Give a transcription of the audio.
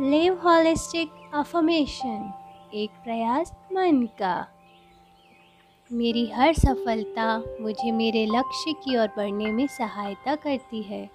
Live holistic affirmation एक प्रयास मन का। मेरी हर सफलता मुझे मेरे लक्ष्य की ओर बढ़ने में सहायता करती है।